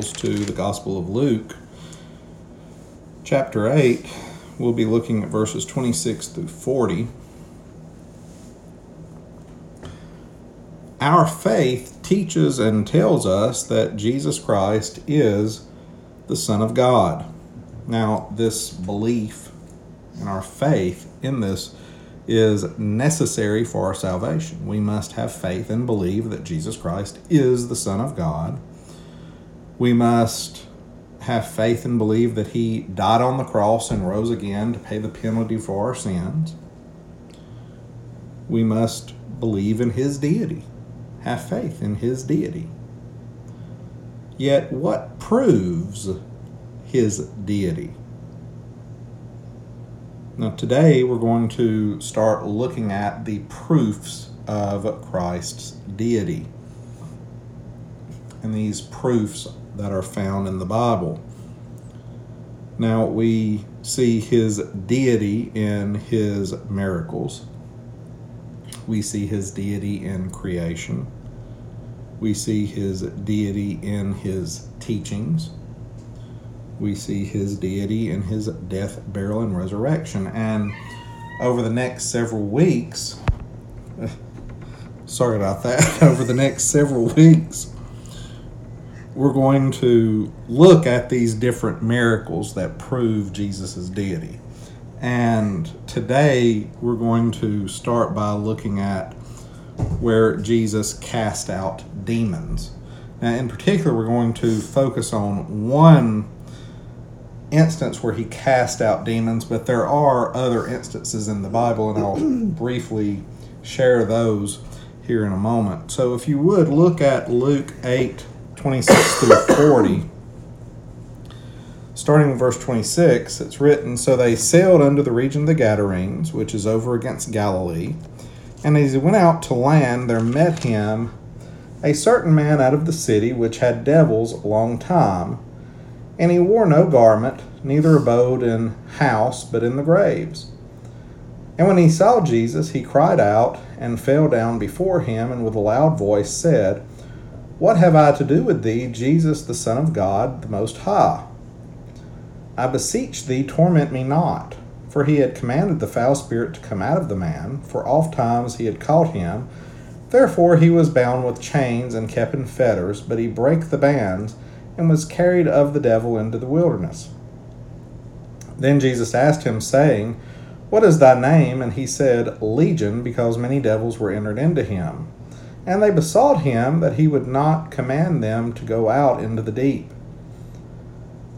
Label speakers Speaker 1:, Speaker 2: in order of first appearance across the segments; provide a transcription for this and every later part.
Speaker 1: To the Gospel of Luke, chapter 8. We'll be looking at verses 26 through 40. Our faith teaches and tells us that Jesus Christ is the Son of God. Now, this belief and our faith in this is necessary for our salvation. We must have faith and believe that Jesus Christ is the Son of God. We must have faith and believe that He died on the cross and rose again to pay the penalty for our sins. We must believe in His deity, have faith in His deity. Yet, what proves His deity? Now, today we're going to start looking at the proofs of Christ's deity. And these proofs that are found in the Bible. Now, we see his deity in his miracles, we see his deity in creation, we see his deity in his teachings we see his deity in his death, burial, and resurrection. And over the next several weeks, sorry about that, over the next several weeks, we're going to look at these different miracles that prove Jesus' deity. And today we're going to start by looking at where Jesus cast out demons. Now, in particular, we're going to focus on one instance where he cast out demons, but there are other instances in the Bible, and I'll briefly share those here in a moment. So if you would look at Luke 8 26 through 40. Starting with verse 26, it's written So they sailed unto the region of the Gadarenes, which is over against Galilee. And as he went out to land, there met him a certain man out of the city, which had devils a long time and he wore no garment, neither abode in house, but in the graves. And when he saw Jesus, he cried out, and fell down before him, and with a loud voice said, What have I to do with thee, Jesus, the Son of God, the Most High? I beseech thee, torment me not. For he had commanded the foul spirit to come out of the man, for oft times he had caught him. Therefore he was bound with chains and kept in fetters, but he brake the bands and was carried of the devil into the wilderness. Then Jesus asked him, saying, What is thy name? And he said, Legion, because many devils were entered into him. And they besought him that he would not command them to go out into the deep.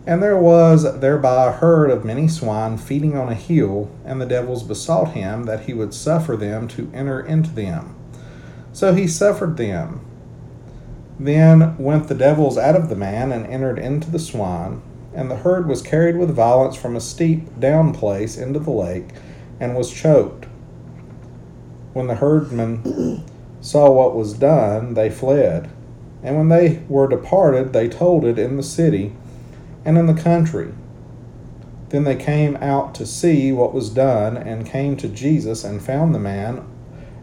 Speaker 1: And there was thereby a herd of many swine feeding on a hill, and the devils besought him that he would suffer them to enter into them. So he suffered them. Then went the devils out of the man and entered into the swine, and the herd was carried with violence from a steep down place into the lake, and was choked. When the herdmen saw what was done, they fled. And when they were departed, they told it in the city and in the country. Then they came out to see what was done, and came to Jesus, and found the man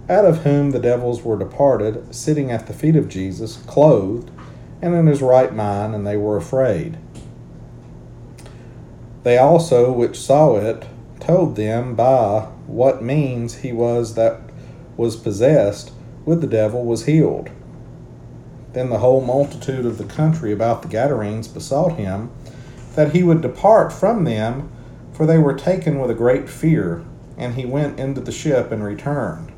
Speaker 1: out of whom the devils were departed, sitting at the feet of Jesus, clothed, and in his right mind, and they were afraid. They also, which saw it, told them by what means he was that was possessed with the devil was healed. Then the whole multitude of the country about the Gadarenes besought him that he would depart from them, for they were taken with a great fear. And he went into the ship and returned.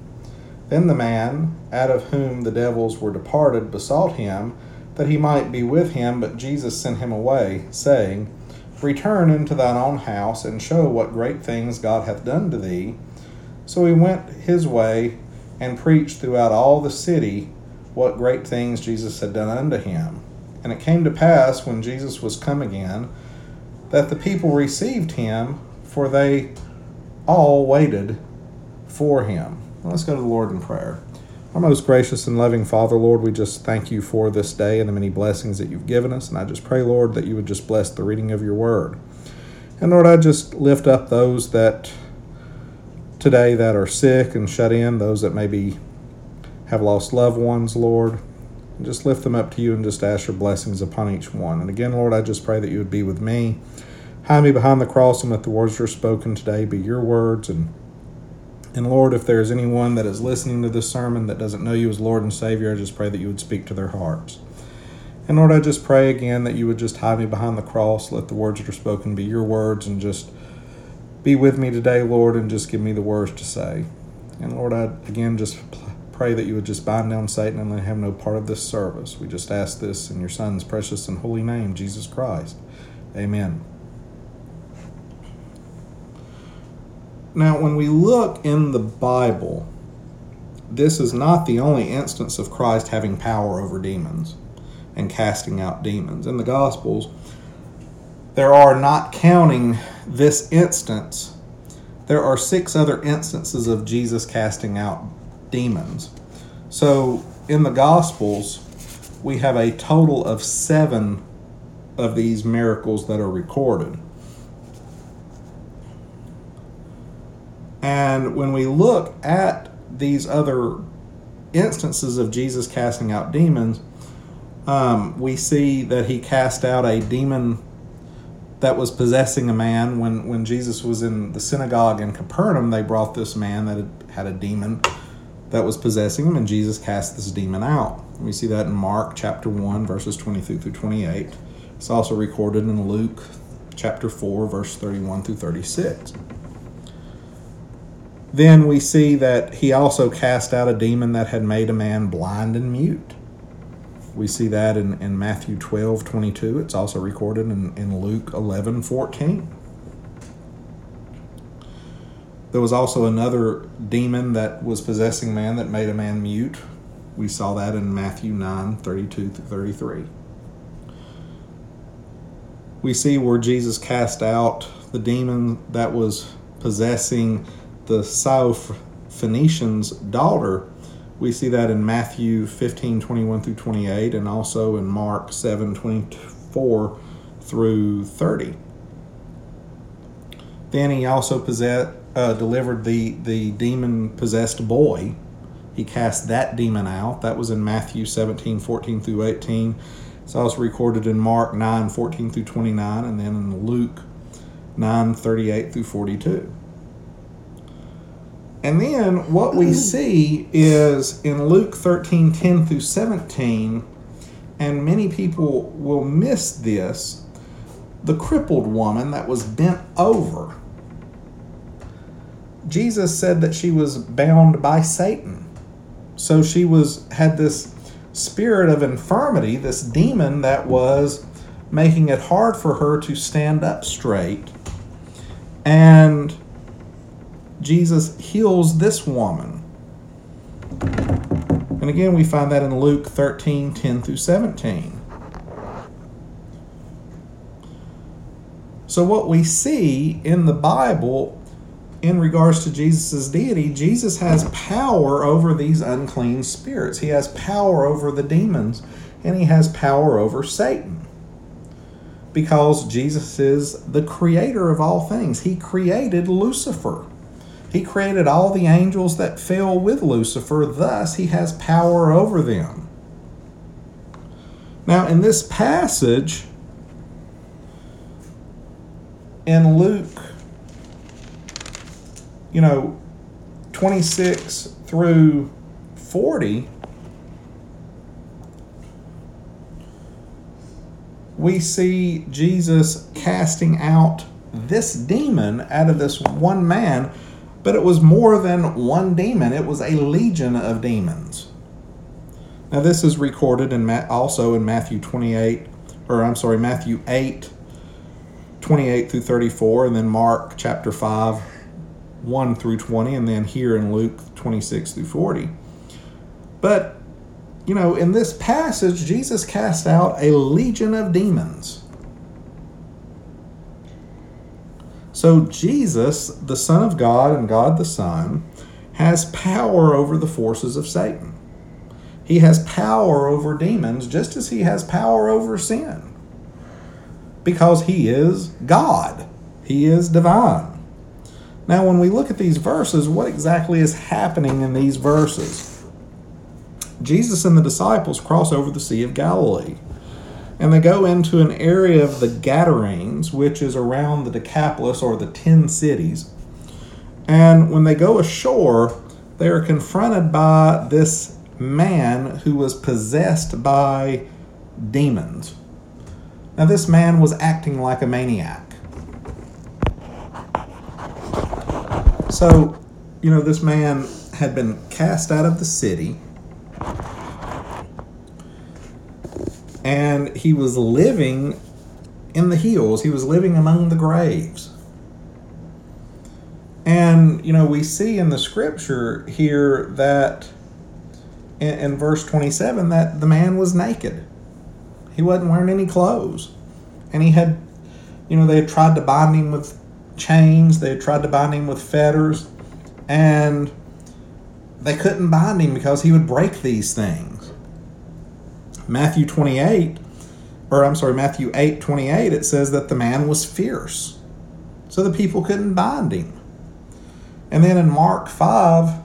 Speaker 1: Then the man, out of whom the devils were departed, besought him that he might be with him, but Jesus sent him away, saying, Return into thine own house, and show what great things God hath done to thee. So he went his way and preached throughout all the city what great things Jesus had done unto him. And it came to pass, when Jesus was come again, that the people received him, for they all waited for him. Let's go to the Lord in prayer. Our most gracious and loving Father, Lord, we just thank you for this day and the many blessings that you've given us. And I just pray, Lord, that you would just bless the reading of your word. And Lord, I just lift up those that today that are sick and shut in, those that maybe have lost loved ones, Lord. Just lift them up to you and just ask your blessings upon each one. And again, Lord, I just pray that you would be with me. Hide me behind the cross and let the words that are spoken today be your words. And, and Lord, if there is anyone that is listening to this sermon that doesn't know you as Lord and Savior, I just pray that you would speak to their hearts. And Lord, I just pray again that you would just hide me behind the cross, let the words that are spoken be your words, and just be with me today, Lord, and just give me the words to say. And Lord, I again just pray that you would just bind down Satan and let him no part of this service. We just ask this in your Son's precious and holy name, Jesus Christ. Amen. Now, when we look in the Bible, this is not the only instance of Christ having power over demons and casting out demons. In the Gospels, there are not counting this instance, there are six other instances of Jesus casting out demons. So in the Gospels, we have a total of seven of these miracles that are recorded. And when we look at these other instances of Jesus casting out demons, um, we see that he cast out a demon that was possessing a man. When, when Jesus was in the synagogue in Capernaum, they brought this man that had, had a demon that was possessing him, and Jesus cast this demon out. We see that in Mark chapter 1, verses 23 through 28. It's also recorded in Luke chapter 4, verse 31 through 36. Then we see that he also cast out a demon that had made a man blind and mute. We see that in, in Matthew 12, 22. It's also recorded in, in Luke 11, 14. There was also another demon that was possessing man that made a man mute. We saw that in Matthew 9, 32 33. We see where Jesus cast out the demon that was possessing the Syrophoenician's daughter we see that in Matthew 15, 21 through 28, and also in Mark 7, 24 through 30. Then he also possessed, uh, delivered the, the demon possessed boy. He cast that demon out. That was in Matthew 17, 14 through 18. It's also recorded in Mark 9, 14 through 29, and then in Luke 9, 38 through 42. And then what we mm. see is in Luke 13 10 through 17, and many people will miss this the crippled woman that was bent over. Jesus said that she was bound by Satan. So she was had this spirit of infirmity, this demon that was making it hard for her to stand up straight. And Jesus heals this woman. And again, we find that in Luke 13 10 through 17. So, what we see in the Bible in regards to Jesus' deity, Jesus has power over these unclean spirits. He has power over the demons, and he has power over Satan. Because Jesus is the creator of all things. He created Lucifer. He created all the angels that fell with Lucifer, thus, he has power over them. Now, in this passage, in Luke, you know, 26 through 40, we see Jesus casting out this demon out of this one man but it was more than one demon, it was a legion of demons. Now, this is recorded in also in Matthew 28, or I'm sorry, Matthew 8, 28 through 34, and then Mark chapter 5, 1 through 20, and then here in Luke 26 through 40. But, you know, in this passage, Jesus cast out a legion of demons. So Jesus, the Son of God and God the Son, has power over the forces of Satan. He has power over demons just as he has power over sin. Because he is God, he is divine. Now, when we look at these verses, what exactly is happening in these verses? Jesus and the disciples cross over the Sea of Galilee. And they go into an area of the Gadarenes, which is around the Decapolis or the ten cities. And when they go ashore, they are confronted by this man who was possessed by demons. Now, this man was acting like a maniac. So, you know, this man had been cast out of the city and he was living in the hills, he was living among the graves. And, you know, we see in the scripture here that in, in, verse 27 that the man was naked. He wasn't wearing any clothes. And he had, you know, they had tried to bind him with chains, they had tried to bind him with fetters, and they couldn't bind him because he would break these things. Matthew 28, or I'm sorry, Matthew 8 28, it says that the man was fierce. So the people couldn't bind him. And then in Mark 5,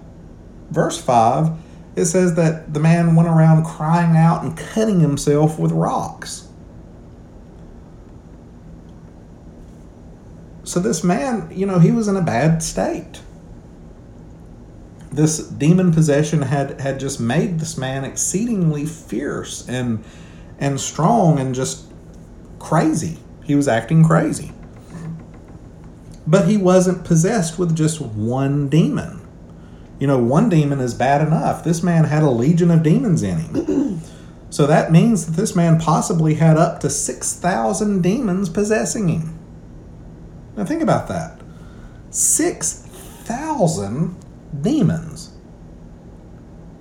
Speaker 1: verse 5, it says that the man went around crying out and cutting himself with rocks. So this man, you know, he was in a bad state. This demon possession had had just made this man exceedingly fierce and and strong and just crazy. He was acting crazy. But he wasn't possessed with just one demon. You know, one demon is bad enough. This man had a legion of demons in him. so that means that this man possibly had up to 6,000 demons possessing him. Now think about that 6,000 demons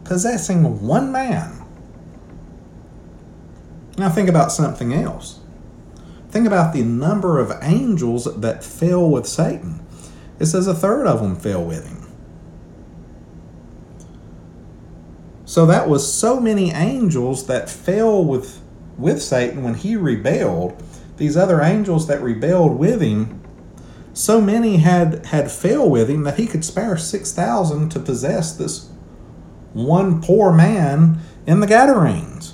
Speaker 1: possessing one man. Now think about something else. Think about the number of angels that fell with Satan. It says a third of them fell with him. So that was so many angels that fell with with Satan when he rebelled. These other angels that rebelled with him, so many had had fell with him that he could spare six thousand to possess this one poor man in the Gadarenes.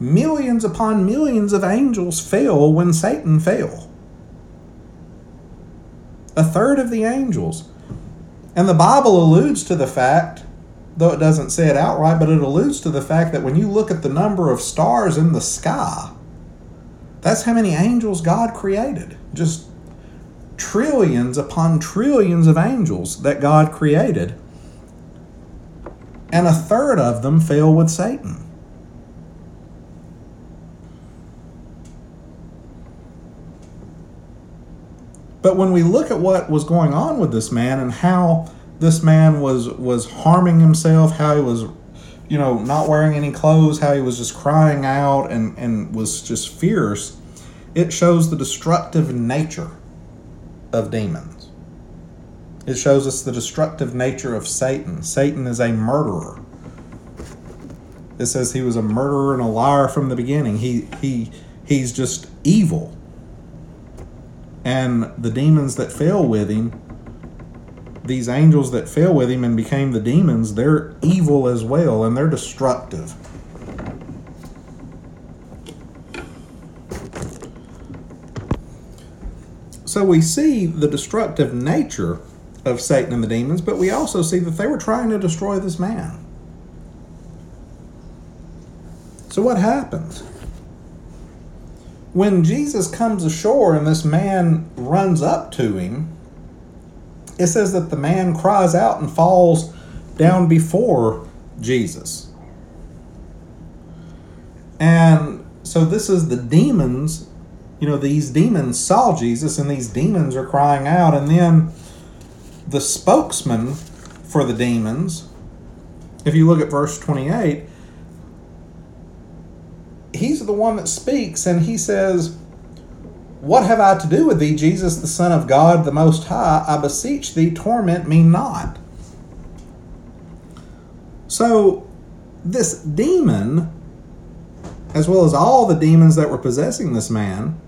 Speaker 1: Millions upon millions of angels fell when Satan fell. A third of the angels. And the Bible alludes to the fact, though it doesn't say it outright, but it alludes to the fact that when you look at the number of stars in the sky, that's how many angels God created. Just trillions upon trillions of angels that God created. And a third of them fell with Satan. But when we look at what was going on with this man and how this man was was harming himself, how he was, you know, not wearing any clothes, how he was just crying out and, and was just fierce, it shows the destructive nature of demons. It shows us the destructive nature of Satan. Satan is a murderer. It says he was a murderer and a liar from the beginning. He he he's just evil and the demons that fell with him these angels that fell with him and became the demons they're evil as well and they're destructive. So we see the destructive nature of satan and the demons but we also see that they were trying to destroy this man. So what happens? When Jesus comes ashore and this man runs up to him, it says that the man cries out and falls down before Jesus. And so this is the demons, you know, these demons saw Jesus and these demons are crying out. And then the spokesman for the demons, if you look at verse 28, he's the one that speaks and he says, What have I to do with thee, Jesus, the Son of God, the Most High? I beseech thee, torment me not. So, this demon, as well as all the demons that were possessing this man,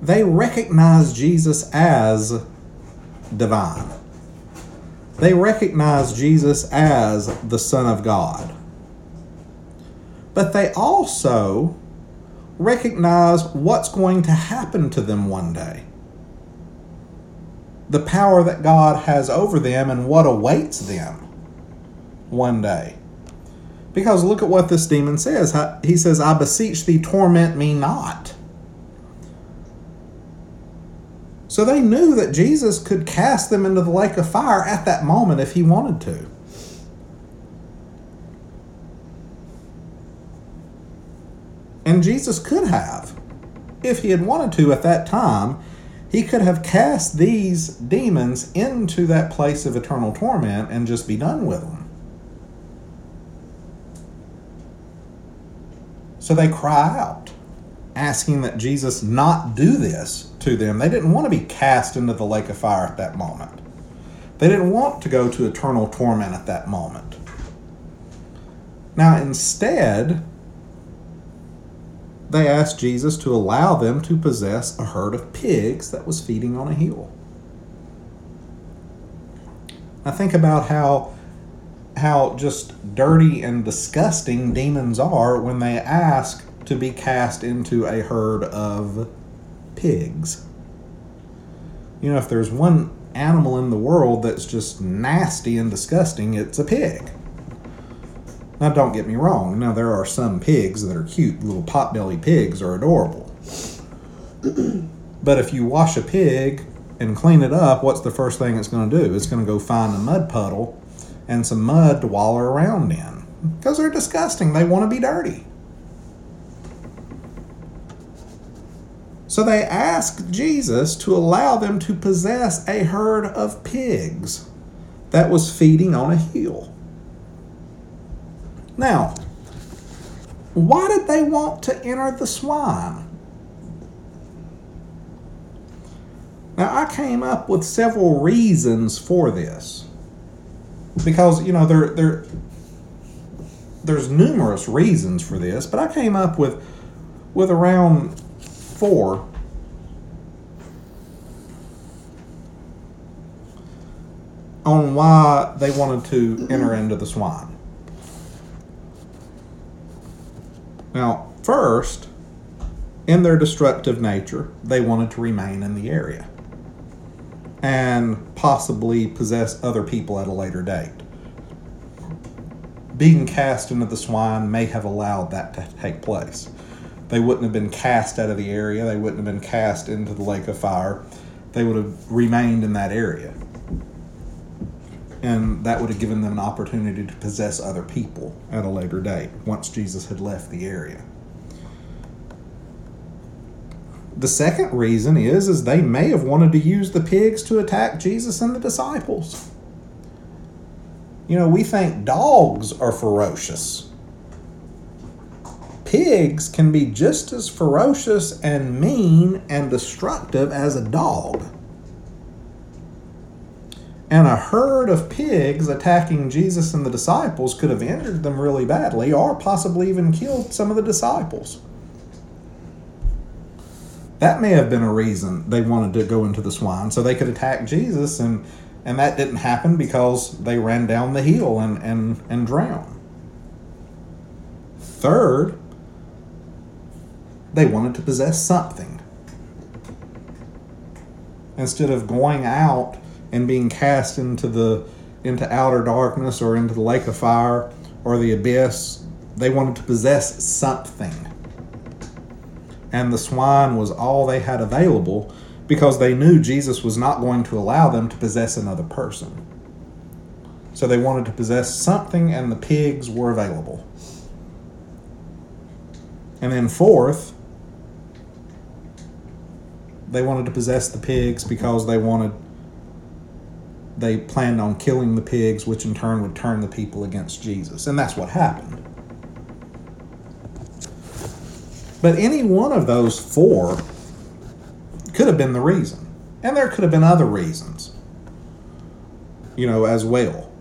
Speaker 1: they recognized Jesus as divine. They recognized Jesus as the Son of God. But they also recognize what's going to happen to them one day. The power that God has over them and what awaits them one day. Because look at what this demon says. He says, I beseech thee, torment me not. So they knew that Jesus could cast them into the lake of fire at that moment if he wanted to. And Jesus could have, if he had wanted to at that time, he could have cast these demons into that place of eternal torment and just be done with them. So they cry out, asking that Jesus not do this to them. They didn't want to be cast into the lake of fire at that moment. They didn't want to go to eternal torment at that moment. Now, instead, they asked Jesus to allow them to possess a herd of pigs that was feeding on a hill. Now, think about how how just dirty and disgusting demons are when they ask to be cast into a herd of pigs. You know, if there's one animal in the world that's just nasty and disgusting, it's a pig. Now, don't get me wrong. Now, there are some pigs that are cute. Little potbelly pigs are adorable. but if you wash a pig and clean it up, what's the first thing it's going to do? It's going to go find a mud puddle and some mud to wallow around in because they're disgusting. They want to be dirty. So they asked Jesus to allow them to possess a herd of pigs that was feeding on a hill. Now, why did they want to enter the swine? Now, I came up with several reasons for this because you know there there there's numerous reasons for this, but I came up with with around four. On why they wanted to enter into the swine. Now, first, in their destructive nature, they wanted to remain in the area and possibly possess other people at a later date. Being cast into the swine may have allowed that to take place. They wouldn't have been cast out of the area, they wouldn't have been cast into the lake of fire. They would have remained in that area. And that would have given them an opportunity to possess other people at a later date once Jesus had left the area. The second reason is is they may have wanted to use the pigs to attack Jesus and the disciples. You know, we think dogs are ferocious. Pigs can be just as ferocious and mean and destructive as a dog. And a herd of pigs attacking Jesus and the disciples could have injured them really badly or possibly even killed some of the disciples. That may have been a reason they wanted to go into the swine so they could attack Jesus, and and that didn't happen because they ran down the hill and and and drowned. Third, they wanted to possess something instead of going out and being cast into the into outer darkness or into the lake of fire or the abyss. They wanted to possess something and the swine was all they had available because they knew Jesus was not going to allow them to possess another person. So they wanted to possess something, and the pigs were available. And then, fourth, they wanted to possess the pigs because they wanted they planned on killing the pigs which in turn would turn the people against Jesus and that's what happened But any one of those four could have been the reason. And there could have been other reasons, you know, as well.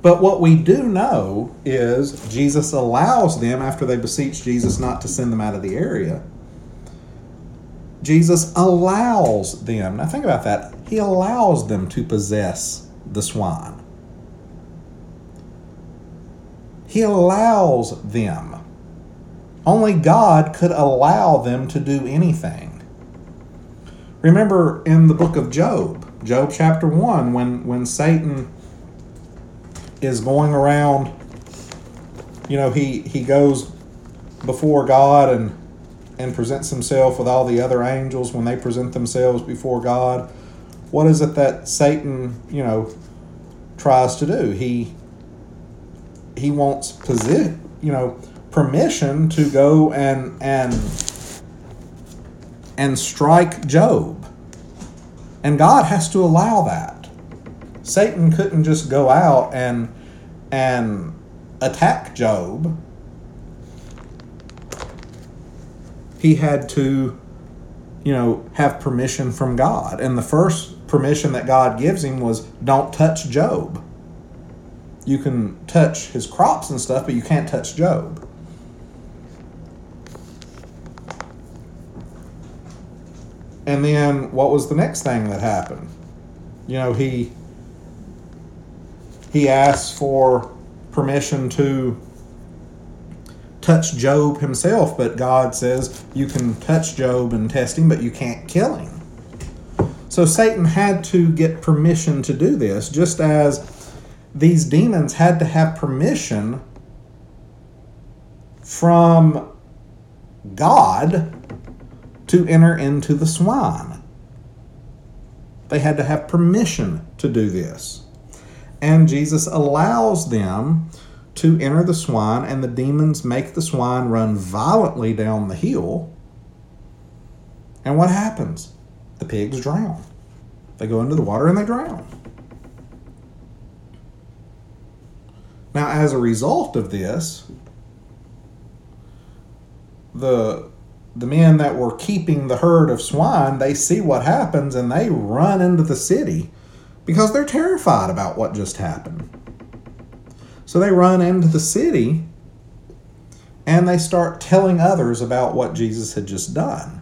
Speaker 1: But what we do know is Jesus allows them, after they beseech Jesus not to send them out of the area, Jesus allows them. Now think about that. He allows them to possess the swine. He allows them. Only God could allow them to do anything. Remember in the book of Job, Job chapter 1, when, when Satan is going around, you know, he, he goes before God and and presents himself with all the other angels when they present themselves before God. What is it that Satan, you know, tries to do? He he wants you know, permission to go and and and strike Job. And God has to allow that. Satan couldn't just go out and and attack Job. He had to you know, have permission from God. And the first permission that God gives him was don't touch Job. You can touch his crops and stuff, but you can't touch Job. And then what was the next thing that happened? You know, he he asked for permission to touch Job himself, but God says you can touch Job and test him, but you can't kill him. So Satan had to get permission to do this, just as these demons had to have permission from God to enter into the swine. They had to have permission to do this. And Jesus allows them to enter the swine, and the demons make the swine run violently down the hill. And what happens? The pigs drown. They go into the water and they drown. Now, as a result of this, the the men that were keeping the herd of swine, they see what happens and they run into the city because they're terrified about what just happened. So they run into the city and they start telling others about what Jesus had just done.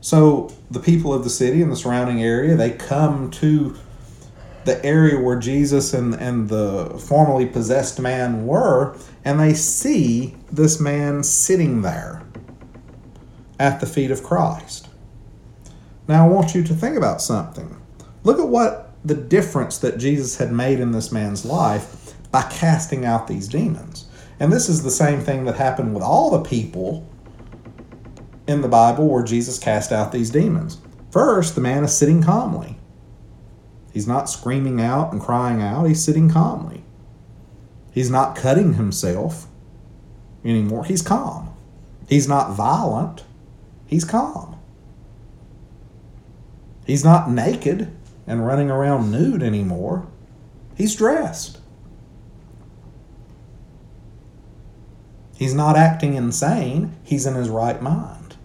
Speaker 1: So the people of the city and the surrounding area, they come to the area where Jesus and, and the formerly possessed man were, and they see this man sitting there at the feet of Christ. Now, I want you to think about something. Look at what the difference that Jesus had made in this man's life by casting out these demons. And this is the same thing that happened with all the people in the Bible where Jesus cast out these demons. First, the man is sitting calmly. He's not screaming out and crying out, he's sitting calmly. He's not cutting himself anymore, he's calm. He's not violent, he's calm. He's not naked and running around nude anymore, he's dressed. He's not acting insane, he's in his right mind.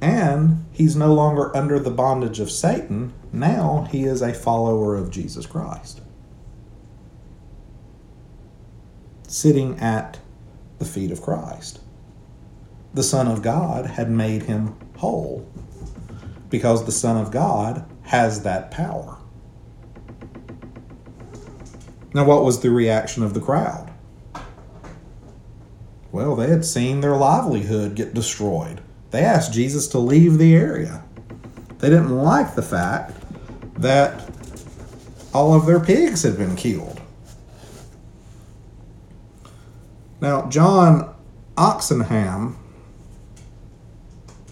Speaker 1: And he's no longer under the bondage of Satan. Now he is a follower of Jesus Christ. Sitting at the feet of Christ. The Son of God had made him whole because the Son of God has that power. Now, what was the reaction of the crowd? Well, they had seen their livelihood get destroyed. They asked Jesus to leave the area. They didn't like the fact that all of their pigs had been killed. Now, John Oxenham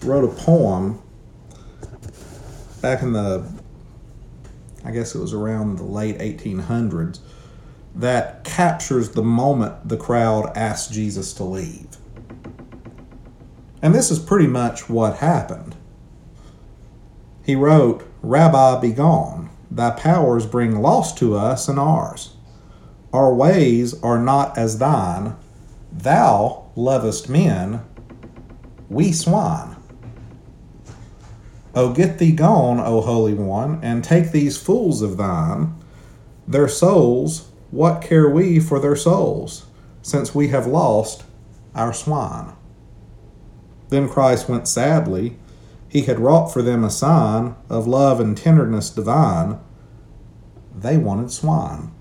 Speaker 1: wrote a poem back in the, I guess it was around the late 1800s, that captures the moment the crowd asks Jesus to leave. And this is pretty much what happened. He wrote, Rabbi, be gone. Thy powers bring loss to us and ours. Our ways are not as thine. Thou lovest men, we swine. O get thee gone, O Holy One, and take these fools of thine. Their souls, what care we for their souls, since we have lost our swine? Then Christ went sadly. He had wrought for them a sign of love and tenderness divine. They wanted swine.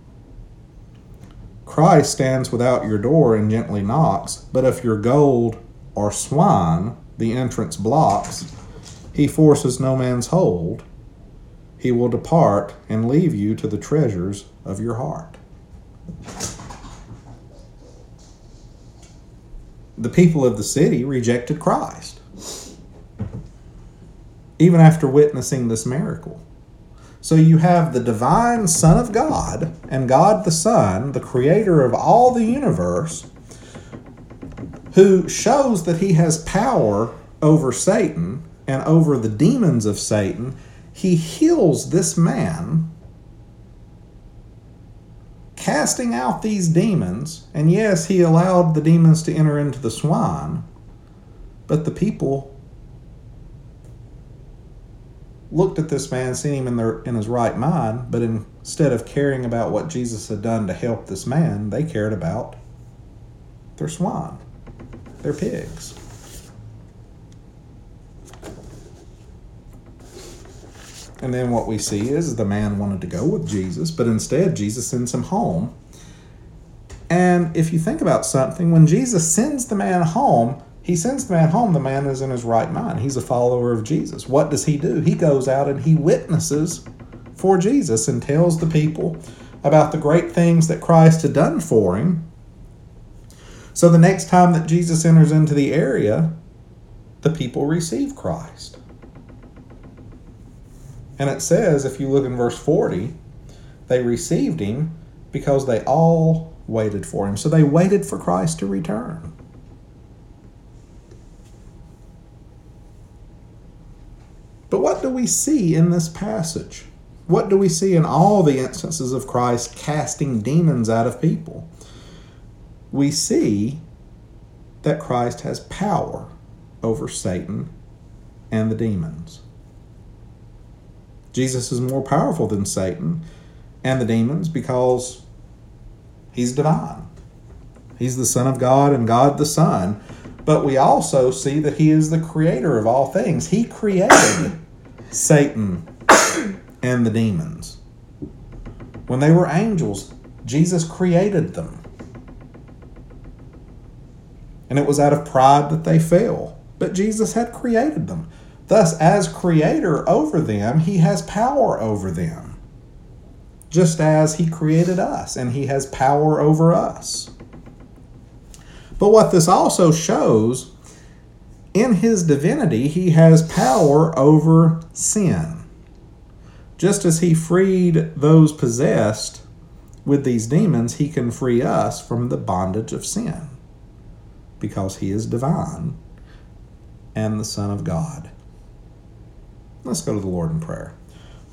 Speaker 1: Christ stands without your door and gently knocks, but if your gold or swine the entrance blocks, he forces no man's hold. He will depart and leave you to the treasures of your heart. The people of the city rejected Christ, even after witnessing this miracle. So you have the divine Son of God and God the Son, the creator of all the universe, who shows that he has power over Satan and over the demons of Satan. He heals this man, casting out these demons. And yes, he allowed the demons to enter into the swine, but the people looked at this man, seen him in their in his right mind, but instead of caring about what Jesus had done to help this man, they cared about their swine, their pigs. And then what we see is the man wanted to go with Jesus, but instead Jesus sends him home. And if you think about something, when Jesus sends the man home, he sends the man home, the man is in his right mind. He's a follower of Jesus. What does he do? He goes out and he witnesses for Jesus and tells the people about the great things that Christ had done for him. So the next time that Jesus enters into the area, the people receive Christ. And it says, if you look in verse 40, they received him because they all waited for him. So they waited for Christ to return. But what do we see in this passage? What do we see in all the instances of Christ casting demons out of people? We see that Christ has power over Satan and the demons. Jesus is more powerful than Satan and the demons because he's divine. He's the Son of God and God the Son but we also see that he is the creator of all things. He created Satan and the demons. When they were angels, Jesus created them. And it was out of pride that they fell. But Jesus had created them. Thus, as creator over them, he has power over them. Just as he created us and he has power over us. But what this also shows, in his divinity, he has power over sin. Just as he freed those possessed with these demons, he can free us from the bondage of sin because he is divine and the Son of God. Let's go to the Lord in prayer.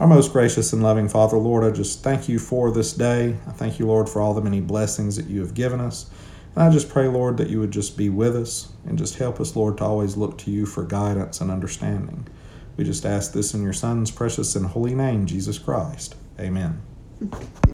Speaker 1: Our most gracious and loving Father, Lord, I just thank you for this day. I thank you, Lord, for all the many blessings that you have given us. And I just pray, Lord, that you would just be with us and just help us, Lord, to always look to you for guidance and understanding. We just ask this in your Son's precious and holy name, Jesus Christ. Amen.